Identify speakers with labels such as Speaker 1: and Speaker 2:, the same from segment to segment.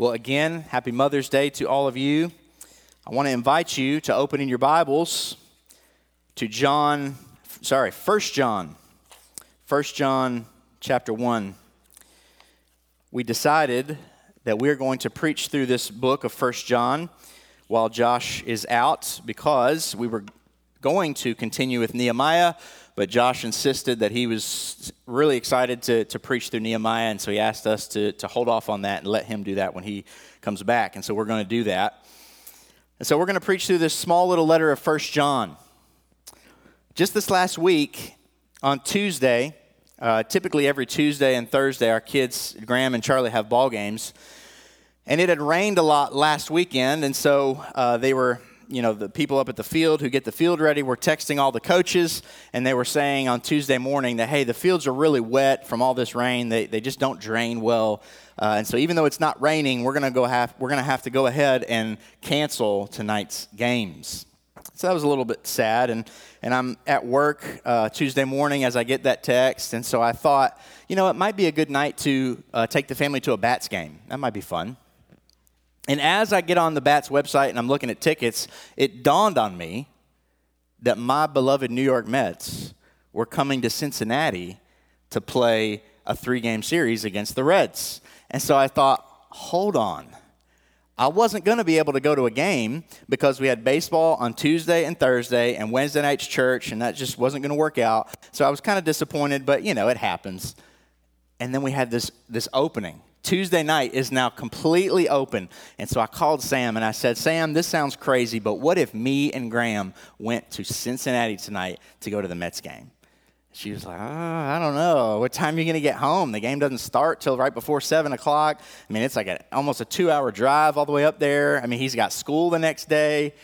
Speaker 1: Well, again, happy Mother's Day to all of you. I want to invite you to open in your Bibles to John, sorry, First John. First John chapter 1. We decided that we're going to preach through this book of First John while Josh is out because we were going to continue with Nehemiah, but Josh insisted that he was really excited to, to preach through Nehemiah, and so he asked us to, to hold off on that and let him do that when he comes back. And so we're going to do that. And so we're going to preach through this small little letter of First John. Just this last week, on Tuesday, uh, typically every Tuesday and Thursday, our kids, Graham and Charlie, have ball games. And it had rained a lot last weekend, and so uh, they were you know, the people up at the field who get the field ready were texting all the coaches, and they were saying on Tuesday morning that, hey, the fields are really wet from all this rain. They, they just don't drain well. Uh, and so even though it's not raining, we're going to go have, we're to have to go ahead and cancel tonight's games. So that was a little bit sad. And, and I'm at work uh, Tuesday morning as I get that text. And so I thought, you know, it might be a good night to uh, take the family to a Bats game. That might be fun. And as I get on the Bats website and I'm looking at tickets, it dawned on me that my beloved New York Mets were coming to Cincinnati to play a three game series against the Reds. And so I thought, hold on. I wasn't going to be able to go to a game because we had baseball on Tuesday and Thursday and Wednesday night's church, and that just wasn't going to work out. So I was kind of disappointed, but you know, it happens. And then we had this, this opening Tuesday night is now completely open. And so I called Sam and I said, Sam, this sounds crazy, but what if me and Graham went to Cincinnati tonight to go to the Mets game? She was like, oh, I don't know. What time are you going to get home? The game doesn't start till right before 7 o'clock. I mean, it's like a, almost a two hour drive all the way up there. I mean, he's got school the next day.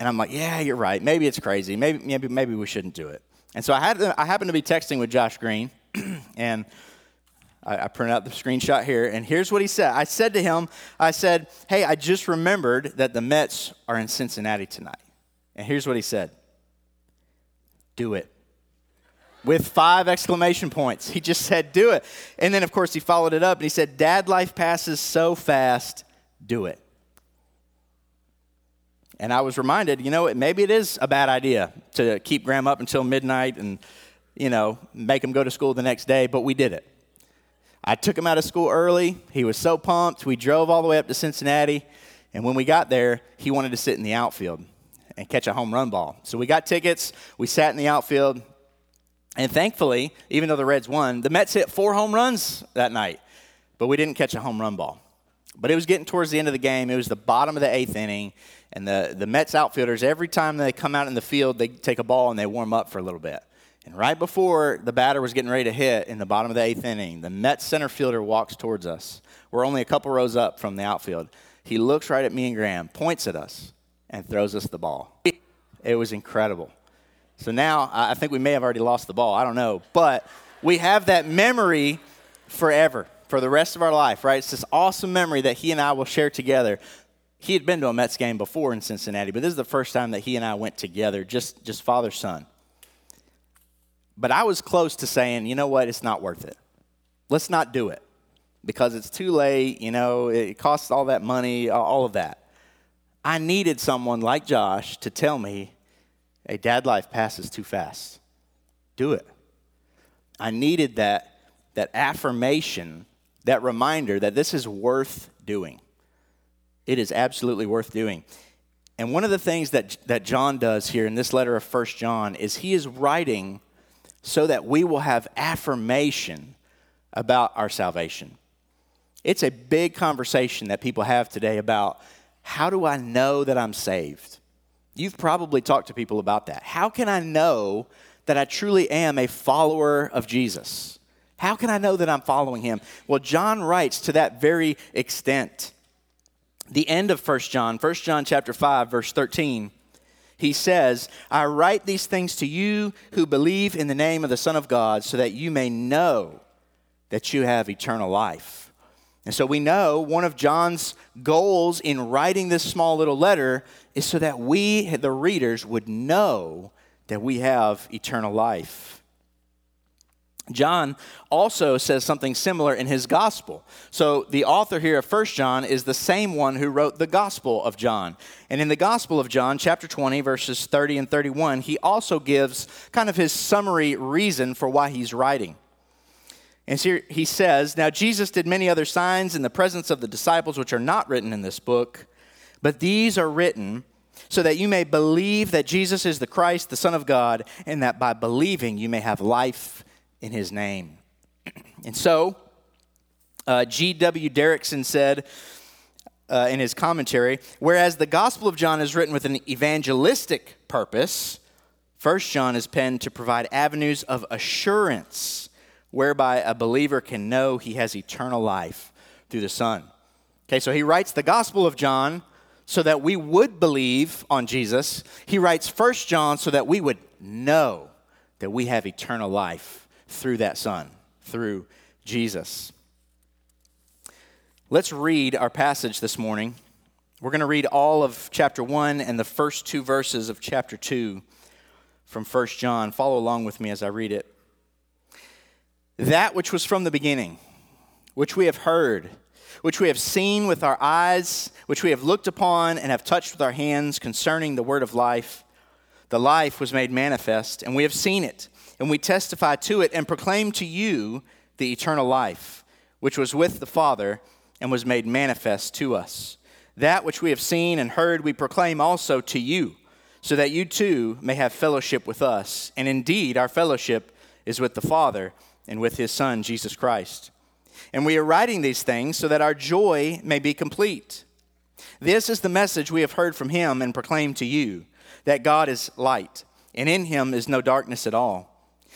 Speaker 1: And I'm like, yeah, you're right. Maybe it's crazy. Maybe, maybe, maybe we shouldn't do it. And so I, had I happened to be texting with Josh Green, and I, I printed out the screenshot here, and here's what he said. I said to him, I said, Hey, I just remembered that the Mets are in Cincinnati tonight. And here's what he said Do it. With five exclamation points. He just said, Do it. And then, of course, he followed it up and he said, Dad, life passes so fast, do it. And I was reminded, you know, maybe it is a bad idea to keep Graham up until midnight and, you know, make him go to school the next day, but we did it. I took him out of school early. He was so pumped. We drove all the way up to Cincinnati. And when we got there, he wanted to sit in the outfield and catch a home run ball. So we got tickets. We sat in the outfield. And thankfully, even though the Reds won, the Mets hit four home runs that night. But we didn't catch a home run ball. But it was getting towards the end of the game. It was the bottom of the eighth inning. And the, the Mets outfielders, every time they come out in the field, they take a ball and they warm up for a little bit. And right before the batter was getting ready to hit in the bottom of the eighth inning, the Mets center fielder walks towards us. We're only a couple rows up from the outfield. He looks right at me and Graham, points at us, and throws us the ball. It was incredible. So now I think we may have already lost the ball. I don't know. But we have that memory forever, for the rest of our life, right? It's this awesome memory that he and I will share together. He had been to a Mets game before in Cincinnati, but this is the first time that he and I went together, just, just father son. But I was close to saying, you know what, it's not worth it. Let's not do it because it's too late, you know, it costs all that money, all of that. I needed someone like Josh to tell me, hey, dad life passes too fast. Do it. I needed that, that affirmation, that reminder that this is worth doing. It is absolutely worth doing. And one of the things that, that John does here in this letter of First John is he is writing so that we will have affirmation about our salvation. It's a big conversation that people have today about how do I know that I'm saved? You've probably talked to people about that. How can I know that I truly am a follower of Jesus? How can I know that I'm following him? Well, John writes to that very extent. The end of 1 John, 1 John chapter 5 verse 13 he says, I write these things to you who believe in the name of the Son of God, so that you may know that you have eternal life. And so we know one of John's goals in writing this small little letter is so that we, the readers, would know that we have eternal life. John also says something similar in his gospel. So the author here of First John is the same one who wrote the gospel of John. And in the gospel of John, chapter 20, verses 30 and 31, he also gives kind of his summary reason for why he's writing. And here he says, Now Jesus did many other signs in the presence of the disciples, which are not written in this book, but these are written so that you may believe that Jesus is the Christ, the Son of God, and that by believing you may have life in his name. And so, uh, G.W. Derickson said uh, in his commentary whereas the Gospel of John is written with an evangelistic purpose, First John is penned to provide avenues of assurance whereby a believer can know he has eternal life through the Son. Okay, so he writes the Gospel of John so that we would believe on Jesus. He writes First John so that we would know that we have eternal life through that Son, through Jesus. Let's read our passage this morning. We're going to read all of chapter 1 and the first two verses of chapter 2 from 1 John. Follow along with me as I read it. That which was from the beginning, which we have heard, which we have seen with our eyes, which we have looked upon and have touched with our hands concerning the word of life, the life was made manifest, and we have seen it and we testify to it and proclaim to you the eternal life, which was with the Father and was made manifest to us. That which we have seen and heard, we proclaim also to you, so that you too may have fellowship with us. And indeed, our fellowship is with the Father and with his Son, Jesus Christ. And we are writing these things so that our joy may be complete. This is the message we have heard from him and proclaimed to you that God is light, and in him is no darkness at all.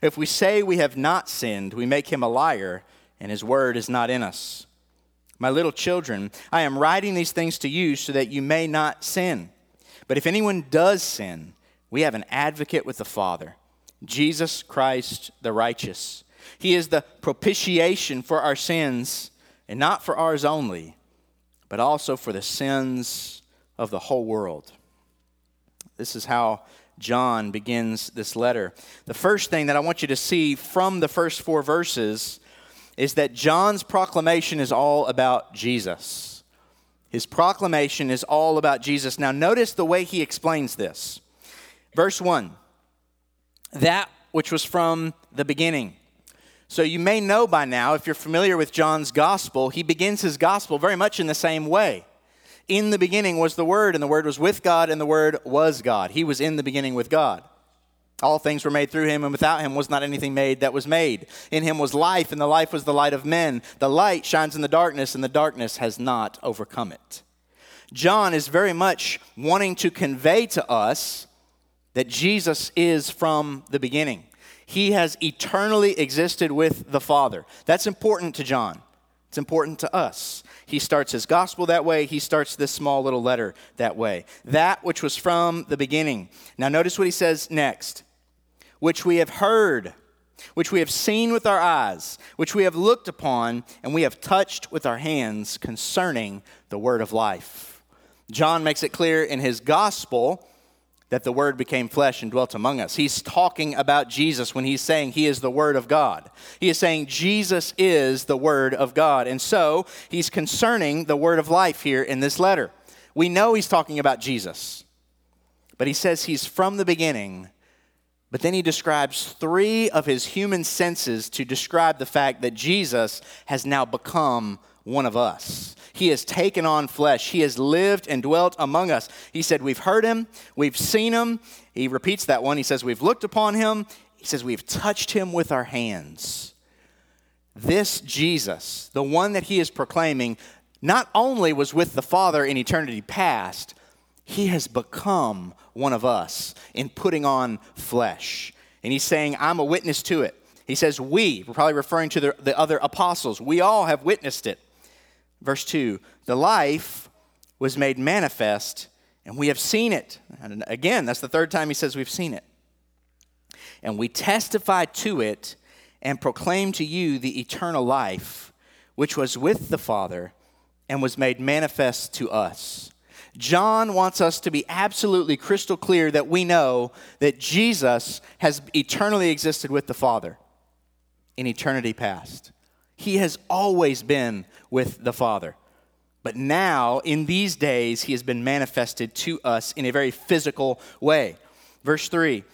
Speaker 1: If we say we have not sinned, we make him a liar, and his word is not in us. My little children, I am writing these things to you so that you may not sin. But if anyone does sin, we have an advocate with the Father, Jesus Christ the righteous. He is the propitiation for our sins, and not for ours only, but also for the sins of the whole world. This is how John begins this letter. The first thing that I want you to see from the first four verses is that John's proclamation is all about Jesus. His proclamation is all about Jesus. Now, notice the way he explains this. Verse 1 that which was from the beginning. So, you may know by now, if you're familiar with John's gospel, he begins his gospel very much in the same way. In the beginning was the Word, and the Word was with God, and the Word was God. He was in the beginning with God. All things were made through him, and without him was not anything made that was made. In him was life, and the life was the light of men. The light shines in the darkness, and the darkness has not overcome it. John is very much wanting to convey to us that Jesus is from the beginning. He has eternally existed with the Father. That's important to John. It's important to us. He starts his gospel that way. He starts this small little letter that way. That which was from the beginning. Now, notice what he says next which we have heard, which we have seen with our eyes, which we have looked upon, and we have touched with our hands concerning the word of life. John makes it clear in his gospel that the Word became flesh and dwelt among us. He's talking about Jesus when he's saying he is the Word of God. He is saying Jesus is the Word of God. And so he's concerning the Word of life here in this letter. We know he's talking about Jesus, but he says he's from the beginning. But then he describes three of his human senses to describe the fact that Jesus has now become one of us. He has taken on flesh. He has lived and dwelt among us. He said, We've heard him, we've seen him. He repeats that one. He says, We've looked upon him. He says, We've touched him with our hands. This Jesus, the one that he is proclaiming, not only was with the Father in eternity past, he has become one of us in putting on flesh. And he's saying, I'm a witness to it. He says, We, we're probably referring to the, the other apostles, we all have witnessed it. Verse 2 The life was made manifest, and we have seen it. And again, that's the third time he says we've seen it. And we testify to it and proclaim to you the eternal life, which was with the Father and was made manifest to us. John wants us to be absolutely crystal clear that we know that Jesus has eternally existed with the Father in eternity past. He has always been with the Father. But now, in these days, he has been manifested to us in a very physical way. Verse 3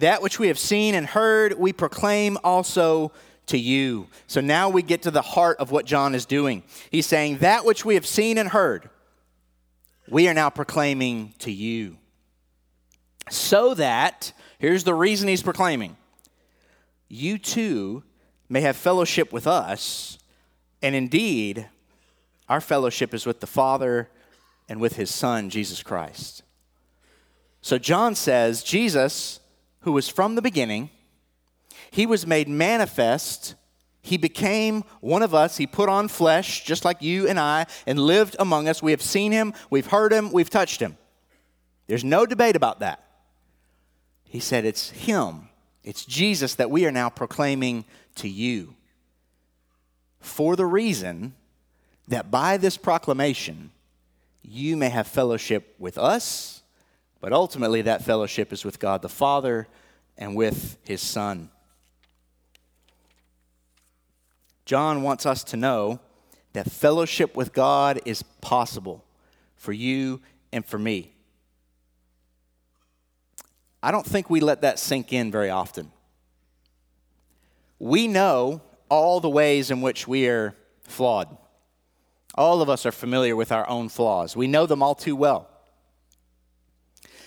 Speaker 1: That which we have seen and heard, we proclaim also to you. So now we get to the heart of what John is doing. He's saying, That which we have seen and heard, we are now proclaiming to you. So that, here's the reason he's proclaiming, you too may have fellowship with us, and indeed, our fellowship is with the Father and with his Son, Jesus Christ. So John says, Jesus, who was from the beginning, he was made manifest. He became one of us. He put on flesh, just like you and I, and lived among us. We have seen him, we've heard him, we've touched him. There's no debate about that. He said, It's him, it's Jesus that we are now proclaiming to you. For the reason that by this proclamation you may have fellowship with us, but ultimately that fellowship is with God the Father and with his Son. John wants us to know that fellowship with God is possible for you and for me. I don't think we let that sink in very often. We know all the ways in which we are flawed. All of us are familiar with our own flaws. We know them all too well.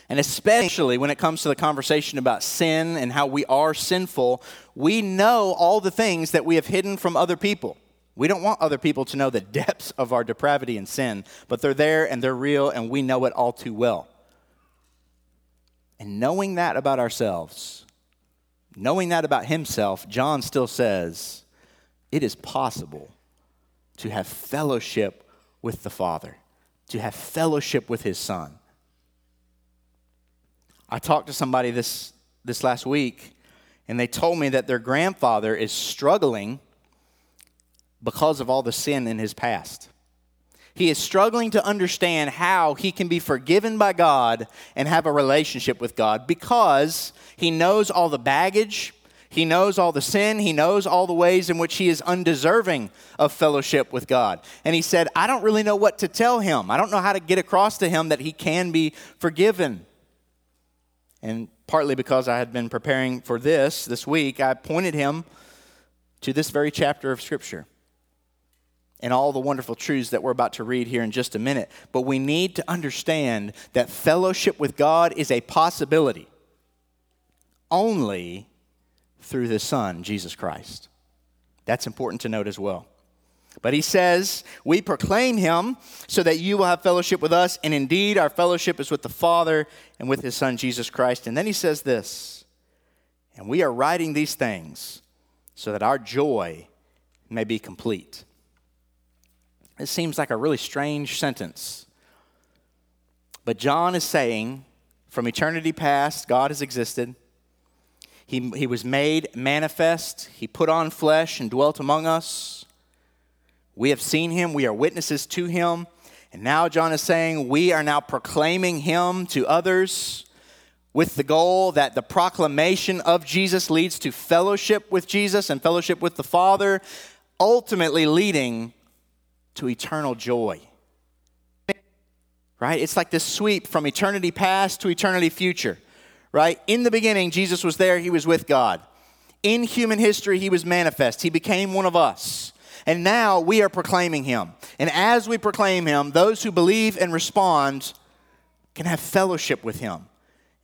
Speaker 1: And especially when it comes to the conversation about sin and how we are sinful, we know all the things that we have hidden from other people. We don't want other people to know the depths of our depravity and sin, but they're there and they're real and we know it all too well. And knowing that about ourselves, knowing that about himself, John still says it is possible to have fellowship with the Father, to have fellowship with His Son. I talked to somebody this, this last week, and they told me that their grandfather is struggling because of all the sin in his past. He is struggling to understand how he can be forgiven by God and have a relationship with God because he knows all the baggage he knows all the sin. He knows all the ways in which he is undeserving of fellowship with God. And he said, I don't really know what to tell him. I don't know how to get across to him that he can be forgiven. And partly because I had been preparing for this this week, I pointed him to this very chapter of Scripture and all the wonderful truths that we're about to read here in just a minute. But we need to understand that fellowship with God is a possibility only through the Son, Jesus Christ. That's important to note as well. But he says, We proclaim him so that you will have fellowship with us, and indeed our fellowship is with the Father and with his Son, Jesus Christ. And then he says this, and we are writing these things so that our joy may be complete. It seems like a really strange sentence. But John is saying, from eternity past, God has existed. He, he was made manifest. He put on flesh and dwelt among us. We have seen him. We are witnesses to him. And now John is saying we are now proclaiming him to others with the goal that the proclamation of Jesus leads to fellowship with Jesus and fellowship with the Father, ultimately leading to eternal joy. Right? It's like this sweep from eternity past to eternity future right? In the beginning, Jesus was there, he was with God. In human history, he was manifest, he became one of us. And now we are proclaiming him. And as we proclaim him, those who believe and respond can have fellowship with him.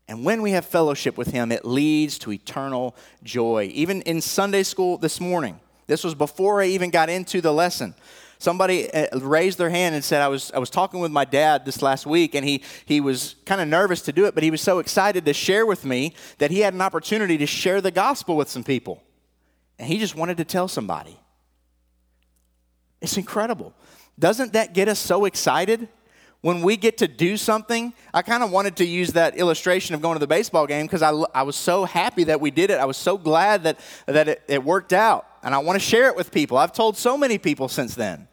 Speaker 1: And when we have fellowship with him, it leads to eternal joy. Even in Sunday school this morning, this was before I even got into the lesson. Somebody uh, raised their hand and said, I was, I was talking with my dad this last week, and he, he was kind of nervous to do it, but he was so excited to share with me that he had an opportunity to share the gospel with some people. And he just wanted to tell somebody. It's incredible. Doesn't that get us so excited? When we get to do something, I kind of wanted to use that illustration of going to the baseball game because I, I was so happy that we did it. I was so glad that, that it, it worked out. And I want to share it with people. I've told so many people since then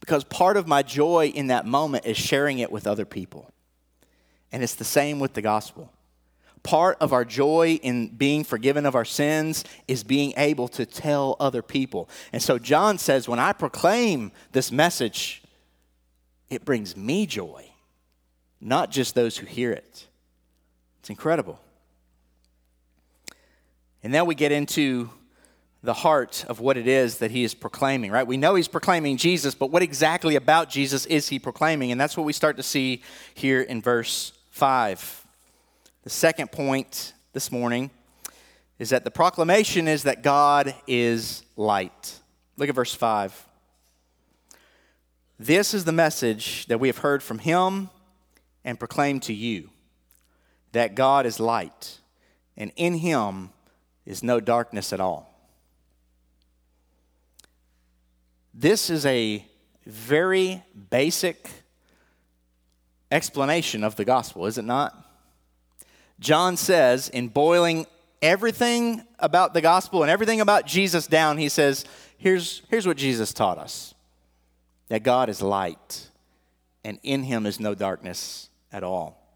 Speaker 1: because part of my joy in that moment is sharing it with other people. And it's the same with the gospel. Part of our joy in being forgiven of our sins is being able to tell other people. And so John says, when I proclaim this message, it brings me joy, not just those who hear it. It's incredible. And now we get into the heart of what it is that he is proclaiming, right? We know he's proclaiming Jesus, but what exactly about Jesus is he proclaiming? And that's what we start to see here in verse 5. The second point this morning is that the proclamation is that God is light. Look at verse 5. This is the message that we have heard from him and proclaimed to you that God is light, and in him is no darkness at all. This is a very basic explanation of the gospel, is it not? John says, in boiling everything about the gospel and everything about Jesus down, he says, here's, here's what Jesus taught us that God is light, and in him is no darkness at all.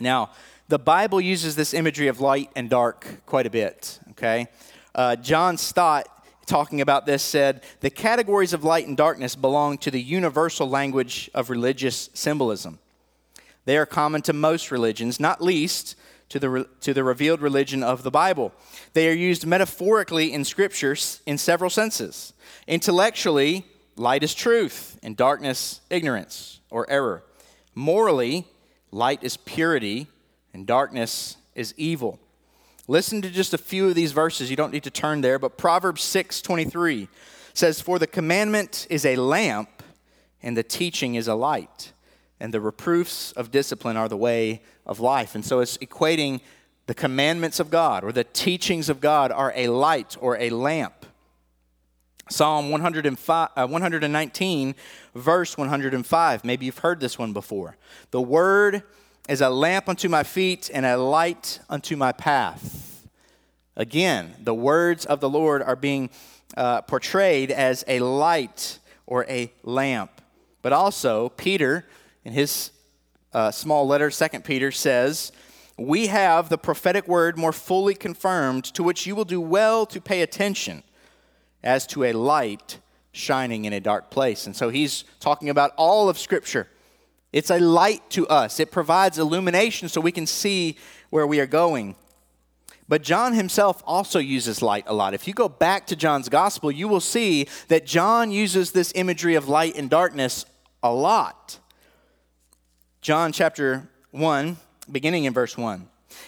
Speaker 1: Now, the Bible uses this imagery of light and dark quite a bit, okay? Uh, John Stott talking about this, said the categories of light and darkness belong to the universal language of religious symbolism. They are common to most religions, not least to the, to the revealed religion of the Bible. They are used metaphorically in scriptures in several senses. Intellectually, light is truth, and darkness, ignorance or error. Morally, light is purity, and darkness is evil. Listen to just a few of these verses. You don't need to turn there, but Proverbs 6 23 says, For the commandment is a lamp, and the teaching is a light, and the reproofs of discipline are the way of life. And so it's equating the commandments of God or the teachings of God are a light or a lamp. Psalm 105, uh, 119, verse 105. Maybe you've heard this one before. The word is a lamp unto my feet and a light unto my path. Again, the words of the Lord are being uh, portrayed as a light or a lamp. But also, Peter, in his uh, small letter, Second Peter, says, We have the prophetic word more fully confirmed, to which you will do well to pay attention as to a light shining in a dark place. And so he's talking about all of Scripture. It's a light to us, it provides illumination so we can see where we are going. But John himself also uses light a lot. If you go back to John's gospel, you will see that John uses this imagery of light and darkness a lot. John chapter 1, beginning in verse 1.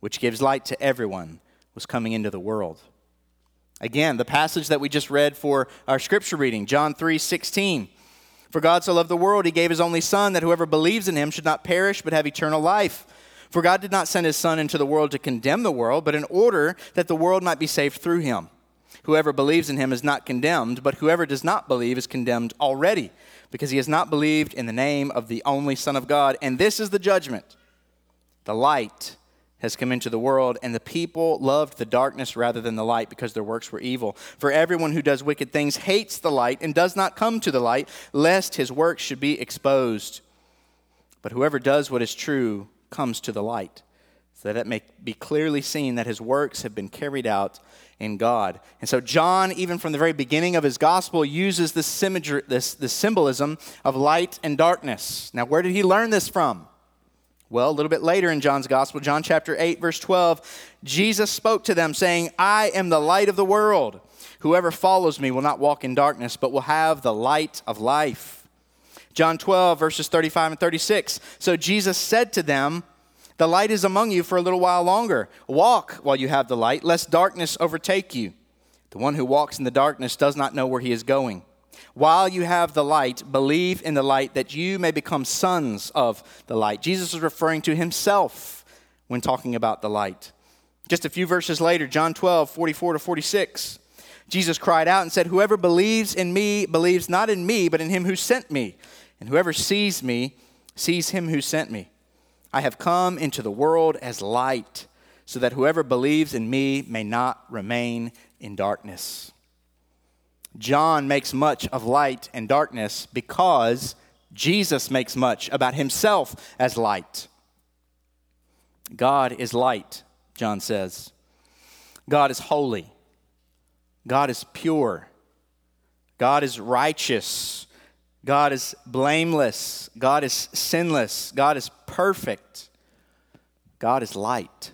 Speaker 1: which gives light to everyone, was coming into the world. Again, the passage that we just read for our scripture reading, John 3 16. For God so loved the world, he gave his only Son, that whoever believes in him should not perish, but have eternal life. For God did not send his Son into the world to condemn the world, but in order that the world might be saved through him. Whoever believes in him is not condemned, but whoever does not believe is condemned already, because he has not believed in the name of the only Son of God. And this is the judgment the light has come into the world, and the people loved the darkness rather than the light because their works were evil. For everyone who does wicked things hates the light and does not come to the light, lest his works should be exposed. But whoever does what is true comes to the light, so that it may be clearly seen that his works have been carried out in God. And so, John, even from the very beginning of his gospel, uses this, this, this symbolism of light and darkness. Now, where did he learn this from? Well, a little bit later in John's gospel, John chapter 8, verse 12, Jesus spoke to them, saying, I am the light of the world. Whoever follows me will not walk in darkness, but will have the light of life. John 12, verses 35 and 36. So Jesus said to them, the light is among you for a little while longer. Walk while you have the light, lest darkness overtake you. The one who walks in the darkness does not know where he is going. While you have the light, believe in the light that you may become sons of the light. Jesus is referring to himself when talking about the light. Just a few verses later, John 12, 44 to 46, Jesus cried out and said, Whoever believes in me believes not in me, but in him who sent me. And whoever sees me sees him who sent me. I have come into the world as light, so that whoever believes in me may not remain in darkness. John makes much of light and darkness because Jesus makes much about himself as light. God is light, John says. God is holy. God is pure. God is righteous. God is blameless. God is sinless. God is perfect. God is light.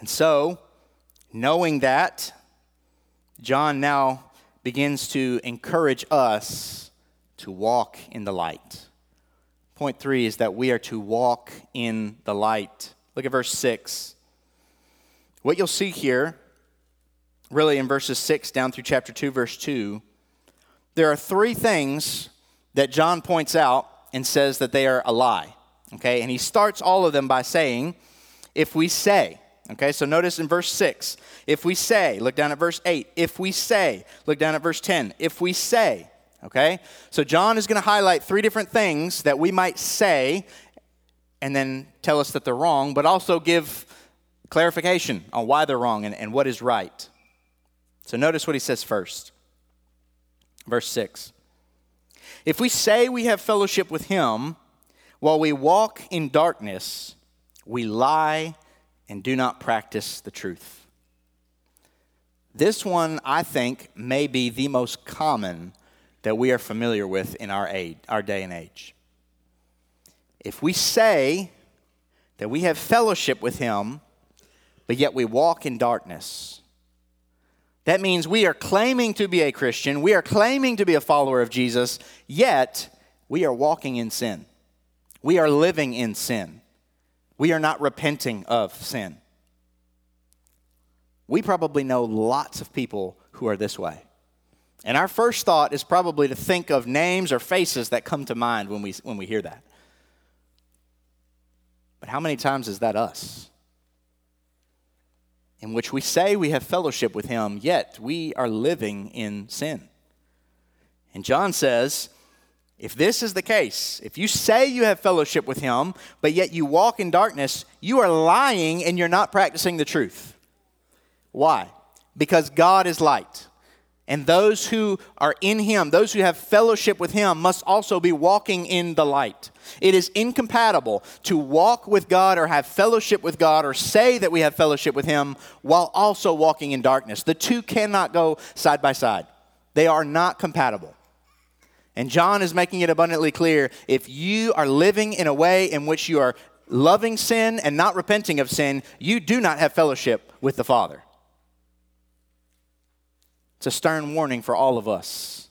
Speaker 1: And so, knowing that, John now begins to encourage us to walk in the light. Point three is that we are to walk in the light. Look at verse 6. What you'll see here, really in verses 6 down through chapter 2, verse 2, there are three things that John points out and says that they are a lie. Okay, and he starts all of them by saying, if we say, okay, so notice in verse 6, if we say, look down at verse 8, if we say, look down at verse 10, if we say, okay, so John is going to highlight three different things that we might say and then tell us that they're wrong, but also give clarification on why they're wrong and, and what is right. So notice what he says first. Verse 6 If we say we have fellowship with him while we walk in darkness, we lie and do not practice the truth. This one, I think, may be the most common that we are familiar with in our, age, our day and age. If we say that we have fellowship with him, but yet we walk in darkness, that means we are claiming to be a Christian, we are claiming to be a follower of Jesus, yet we are walking in sin. We are living in sin. We are not repenting of sin. We probably know lots of people who are this way. And our first thought is probably to think of names or faces that come to mind when we, when we hear that. But how many times is that us? in which we say we have fellowship with him, yet we are living in sin. And John says, if this is the case, if you say you have fellowship with him, but yet you walk in darkness, you are lying and you're not practicing the truth. Why? Because God is light. And those who are in him, those who have fellowship with him, must also be walking in the light. It is incompatible to walk with God or have fellowship with God or say that we have fellowship with him while also walking in darkness. The two cannot go side by side, they are not compatible. And John is making it abundantly clear if you are living in a way in which you are loving sin and not repenting of sin, you do not have fellowship with the Father. It's a stern warning for all of us.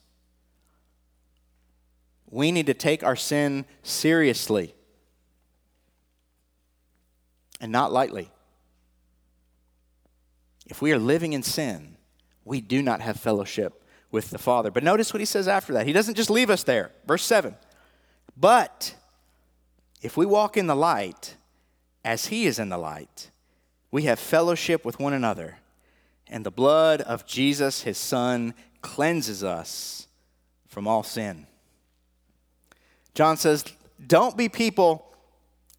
Speaker 1: We need to take our sin seriously and not lightly. If we are living in sin, we do not have fellowship with the Father. But notice what he says after that. He doesn't just leave us there. Verse 7 But if we walk in the light, as he is in the light, we have fellowship with one another and the blood of Jesus, his son, cleanses us from all sin. John says, Don't be people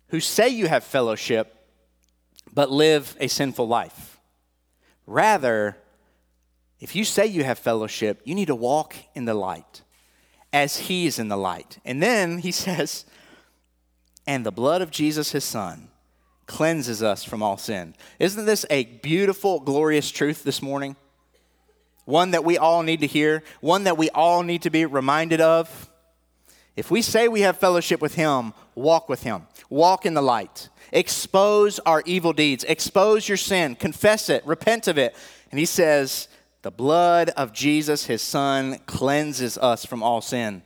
Speaker 1: who say you have fellowship, but live a sinful life. Rather, if you say you have fellowship, you need to walk in the light as he is in the light. And then he says, And the blood of Jesus, his son, cleanses us from all sin. Isn't this a beautiful, glorious truth this morning? One that we all need to hear, one that we all need to be reminded of. If we say we have fellowship with Him, walk with Him, walk in the light, expose our evil deeds, expose your sin, confess it, repent of it. And He says, the blood of Jesus, His Son, cleanses us from all sin.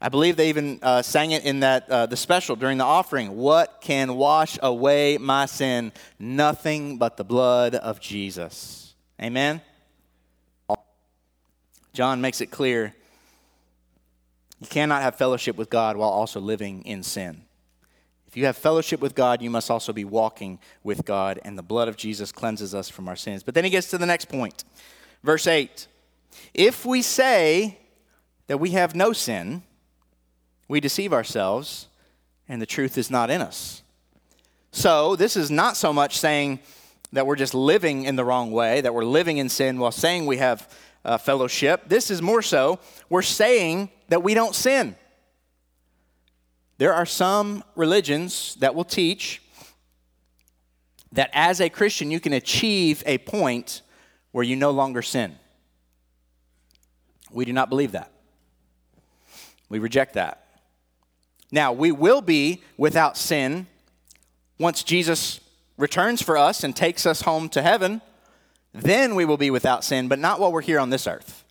Speaker 1: I believe they even uh, sang it in that uh, the special during the offering. What can wash away my sin? Nothing but the blood of Jesus. Amen. John makes it clear you cannot have fellowship with God while also living in sin. If you have fellowship with God, you must also be walking with God, and the blood of Jesus cleanses us from our sins. But then he gets to the next point. Verse 8 If we say that we have no sin, we deceive ourselves, and the truth is not in us. So, this is not so much saying that we're just living in the wrong way, that we're living in sin while saying we have uh, fellowship. This is more so, we're saying that we don't sin. There are some religions that will teach that as a Christian, you can achieve a point where you no longer sin. We do not believe that. We reject that. Now, we will be without sin once Jesus returns for us and takes us home to heaven. Then we will be without sin, but not while we're here on this earth.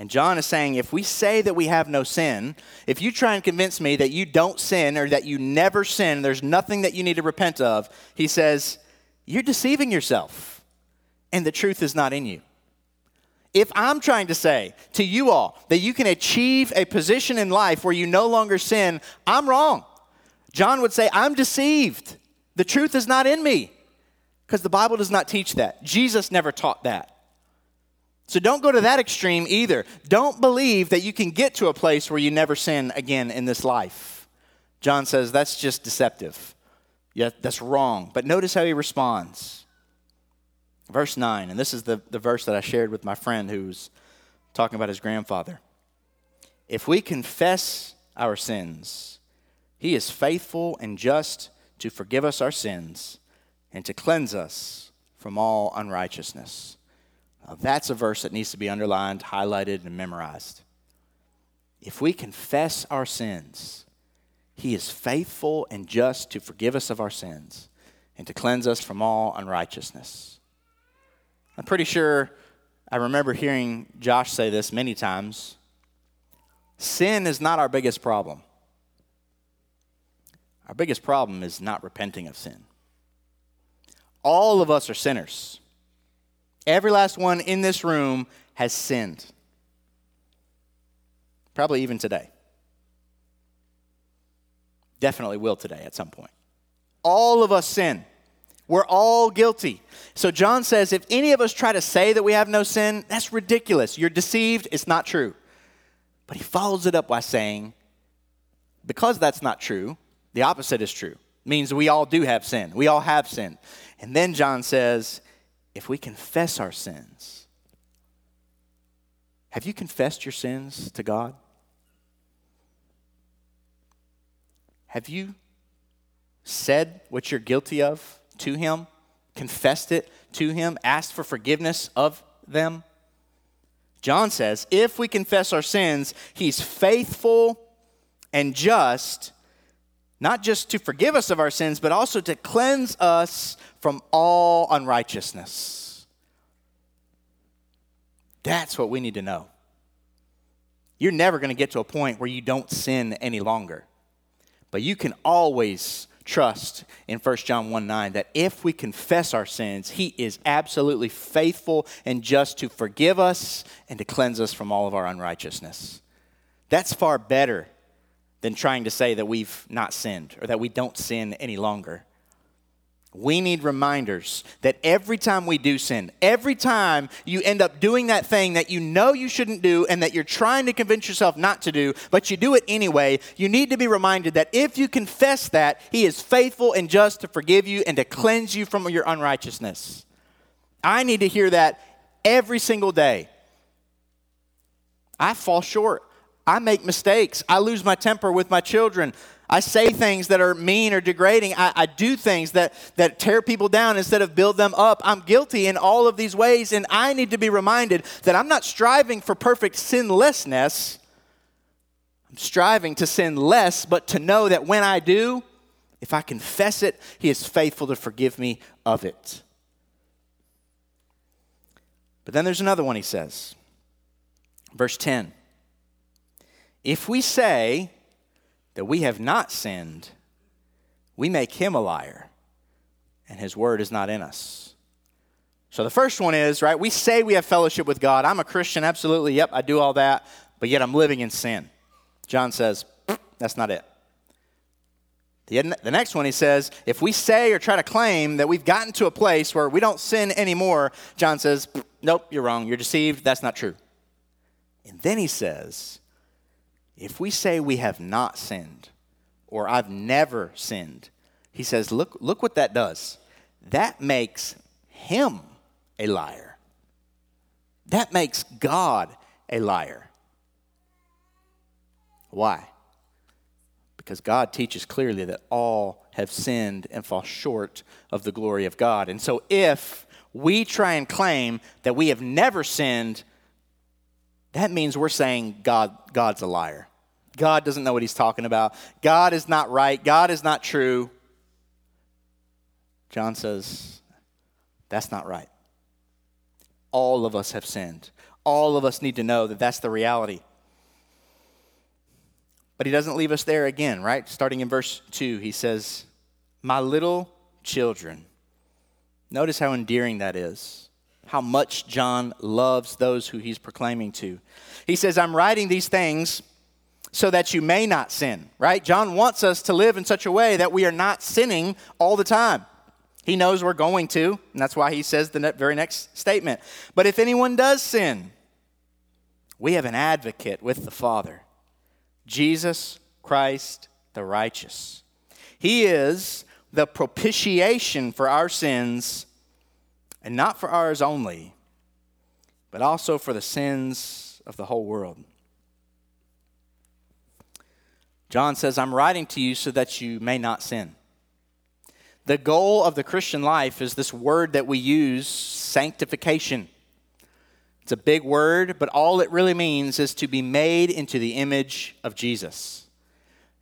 Speaker 1: And John is saying if we say that we have no sin, if you try and convince me that you don't sin or that you never sin, there's nothing that you need to repent of, he says, you're deceiving yourself, and the truth is not in you. If I'm trying to say to you all that you can achieve a position in life where you no longer sin, I'm wrong. John would say, I'm deceived. The truth is not in me because the Bible does not teach that. Jesus never taught that. So don't go to that extreme either. Don't believe that you can get to a place where you never sin again in this life. John says that's just deceptive. Yeah, that's wrong. But notice how he responds. Verse 9, and this is the, the verse that I shared with my friend who was talking about his grandfather. If we confess our sins, he is faithful and just to forgive us our sins and to cleanse us from all unrighteousness. That's a verse that needs to be underlined, highlighted, and memorized. If we confess our sins, he is faithful and just to forgive us of our sins and to cleanse us from all unrighteousness. I'm pretty sure I remember hearing Josh say this many times. Sin is not our biggest problem. Our biggest problem is not repenting of sin. All of us are sinners. Every last one in this room has sinned. Probably even today. Definitely will today at some point. All of us sin. We're all guilty. So John says if any of us try to say that we have no sin, that's ridiculous. You're deceived. It's not true. But he follows it up by saying, because that's not true, the opposite is true. It means we all do have sin. We all have sin. And then John says, if we confess our sins, have you confessed your sins to God? Have you said what you're guilty of to him, confessed it to him, asked for forgiveness of them? John says, if we confess our sins, he's faithful and just, not just to forgive us of our sins, but also to cleanse us from all unrighteousness. That's what we need to know. You're never going to get to a point where you don't sin any longer, but you can always trust in 1 John 1 9 that if we confess our sins, He is absolutely faithful and just to forgive us and to cleanse us from all of our unrighteousness. That's far better than trying to say that we've not sinned or that we don't sin any longer. We need reminders that every time we do sin, every time you end up doing that thing that you know you shouldn't do and that you're trying to convince yourself not to do, but you do it anyway, you need to be reminded that if you confess that, He is faithful and just to forgive you and to cleanse you from your unrighteousness. I need to hear that every single day. I fall short. I make mistakes. I lose my temper with my children. I say things that are mean or degrading. I, I, do things that, that tear people down instead of build them up. I'm guilty in all of these ways, and I need to be reminded that I'm not striving for perfect sinlessness. I'm striving to sin less, but to know that when I do, if I confess it, He is faithful to forgive me of it. But then there's another one he says. Verse 10 If we say that we have not sinned, we make him a liar, and his word is not in us. So the first one is, right, we say we have fellowship with God. I'm a Christian, absolutely. Yep, I do all that, but yet I'm living in sin. John says, that's not it. The, next one, he says, if we say or try to claim that we've gotten to a place where we don't sin anymore, John says, nope, you're wrong. You're deceived. That's not true. And then he says, if we say we have not sinned or I've never sinned, he says, look, look what that does. That makes him a liar. That makes God a liar. Why? because God teaches clearly that all have sinned and fall short of the glory of God. And so if we try and claim that we have never sinned, that means we're saying God, God's a liar. God doesn't know what he's talking about. God is not right. God is not true. John says, that's not right. All of us have sinned. All of us need to know that that's the reality. But he doesn't leave us there again, right? Starting in verse 2, he says, My little children. Notice how endearing that is, how much John loves those who he's proclaiming to. He says, I'm writing these things so that you may not sin, right? John wants us to live in such a way that we are not sinning all the time. He knows we're going to, and that's why he says the very next statement. But if anyone does sin, we have an advocate with the Father Jesus Christ the righteous. He is the propitiation for our sins, and not for ours only, but also for the sins of the whole world. John says, I'm writing to you so that you may not sin. The goal of the Christian life is this word that we use, sanctification. It's a big word, but all it really means is to be made into the image of Jesus.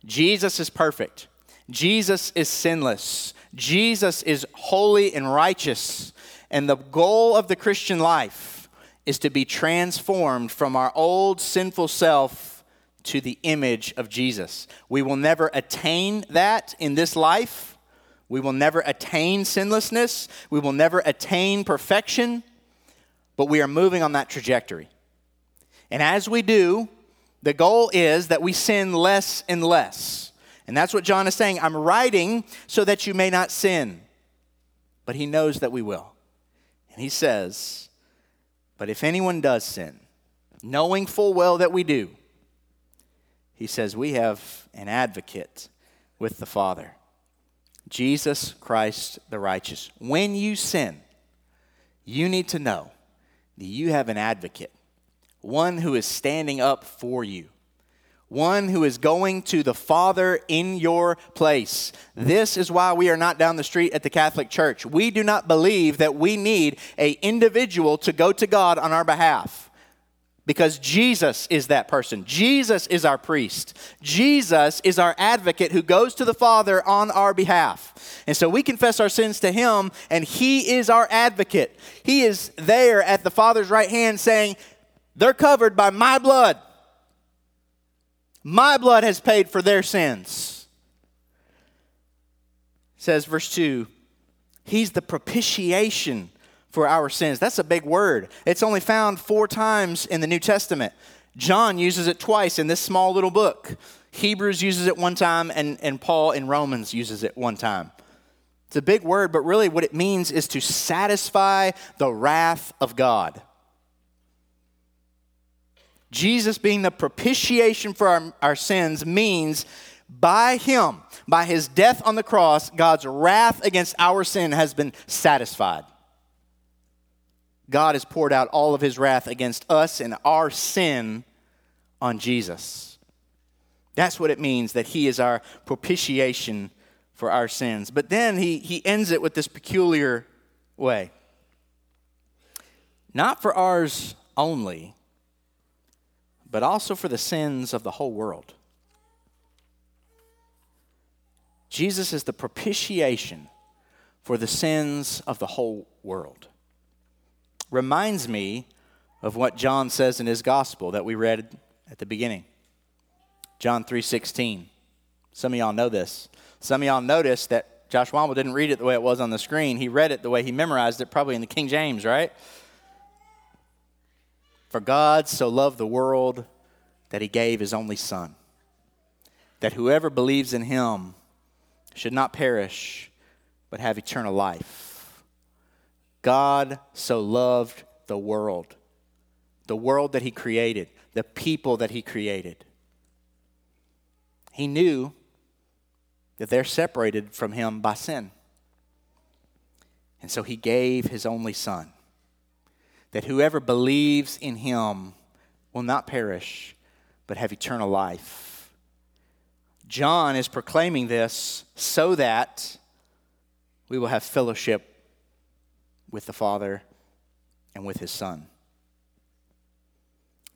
Speaker 1: Jesus is perfect. Jesus is sinless. Jesus is holy and righteous. And the goal of the Christian life is to be transformed from our old sinful self to the image of Jesus. We will never attain that in this life. We will never attain sinlessness. We will never attain perfection but we are moving on that trajectory. And as we do, the goal is that we sin less and less. And that's what John is saying. I'm writing so that you may not sin. But he knows that we will. And he says, But if anyone does sin, knowing full well that we do, he says, We have an advocate with the Father, Jesus Christ the righteous. When you sin, you need to know that you have an advocate, one who is standing up for you, one who is going to the Father in your place. This is why we are not down the street at the Catholic Church. We do not believe that we need a individual to go to God on our behalf because Jesus is that person. Jesus is our priest. Jesus is our advocate who goes to the Father on our behalf. And so we confess our sins to him, and he is our advocate. He is there at the Father's right hand saying, They're covered by my blood. My blood has paid for their sins. says verse 2 He's the propitiation for our sins. That's a big word. It's only found four times in the New Testament. John uses it twice in this small little book. Hebrews uses it one time, and, and Paul in Romans uses it one time. It's a big word, but really what it means is to satisfy the wrath of God. Jesus being the propitiation for our, our sins means by him, by his death on the cross, God's wrath against our sin has been satisfied. God has poured out all of his wrath against us and our sin on Jesus. That's what it means that he is our propitiation for our sins. But then he, he ends it with this peculiar way not for ours only, but also for the sins of the whole world. Jesus is the propitiation for the sins of the whole world. Reminds me of what John says in his gospel that we read at the beginning. John 3:16. Some of y'all know this. Some of y'all noticed that Josh Womble didn't read it the way it was on the screen. He read it the way he memorized it, probably in the King James, right? For God so loved the world that he gave his only Son, that whoever believes in him should not perish, but have eternal life. God so loved the world, the world that he created, the people that he created. He knew that they're separated from him by sin. And so he gave his only Son that whoever believes in him will not perish, but have eternal life. John is proclaiming this so that we will have fellowship with the Father and with his Son.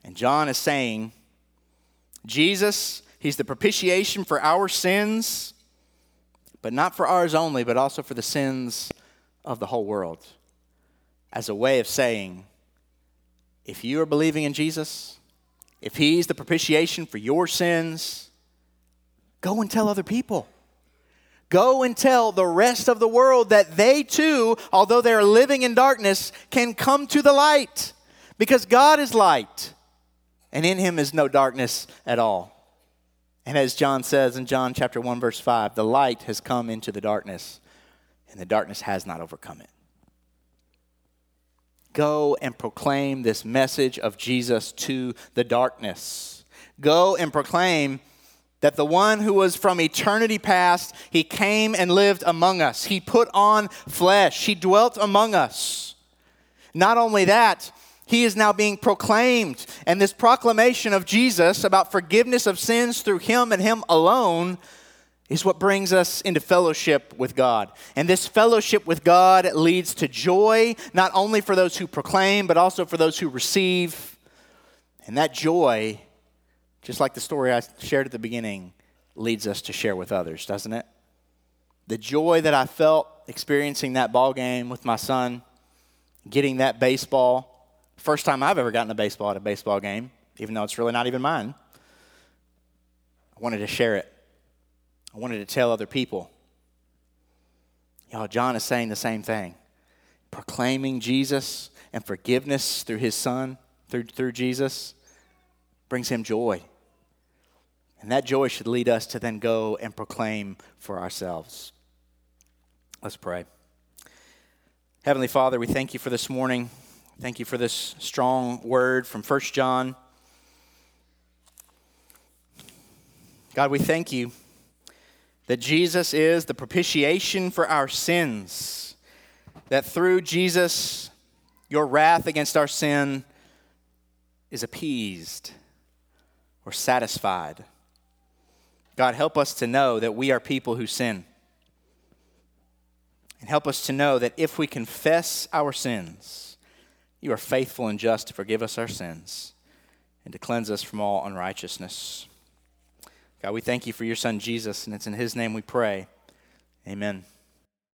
Speaker 1: And John is saying, Jesus, he's the propitiation for our sins, but not for ours only, but also for the sins of the whole world as a way of saying, if you are believing in Jesus, if He's the propitiation for your sins, go and tell other people. Go and tell the rest of the world that they too, although they are living in darkness, can come to the light because God is light and in Him is no darkness at all. And as John says in John chapter 1 verse 5, the light has come into the darkness and the darkness has not overcome it. Go and proclaim this message of Jesus to the darkness. Go and proclaim that the one who was from eternity past, he came and lived among us. He put on flesh, he dwelt among us. Not only that, he is now being proclaimed. And this proclamation of Jesus about forgiveness of sins through him and him alone is what brings us into fellowship with God. And this fellowship with God leads to joy, not only for those who proclaim, but also for those who receive. And that joy, just like the story I shared at the beginning, leads us to share with others, doesn't it? The joy that I felt experiencing that ball game with my son, getting that baseball, first time I've ever gotten a baseball at a baseball game, even though it's really not even mine. I wanted to share it. I wanted to tell other people. Y'all, John is saying the same thing. Proclaiming Jesus and forgiveness through his son, through, through Jesus, brings him joy. And that joy should lead us to then go and proclaim for ourselves. Let's pray. Heavenly Father, we thank you for this morning. Thank you for this strong word from 1 John. God, we thank you that Jesus is the propitiation for our sins, that through Jesus, your wrath against our sin is appeased or satisfied. God, help us to know that we are people who sin. And help us to know that if we confess our sins, you are faithful and just to forgive us our sins and to cleanse us from all unrighteousness. God, we thank you for your son Jesus, and it's in his name we pray. Amen.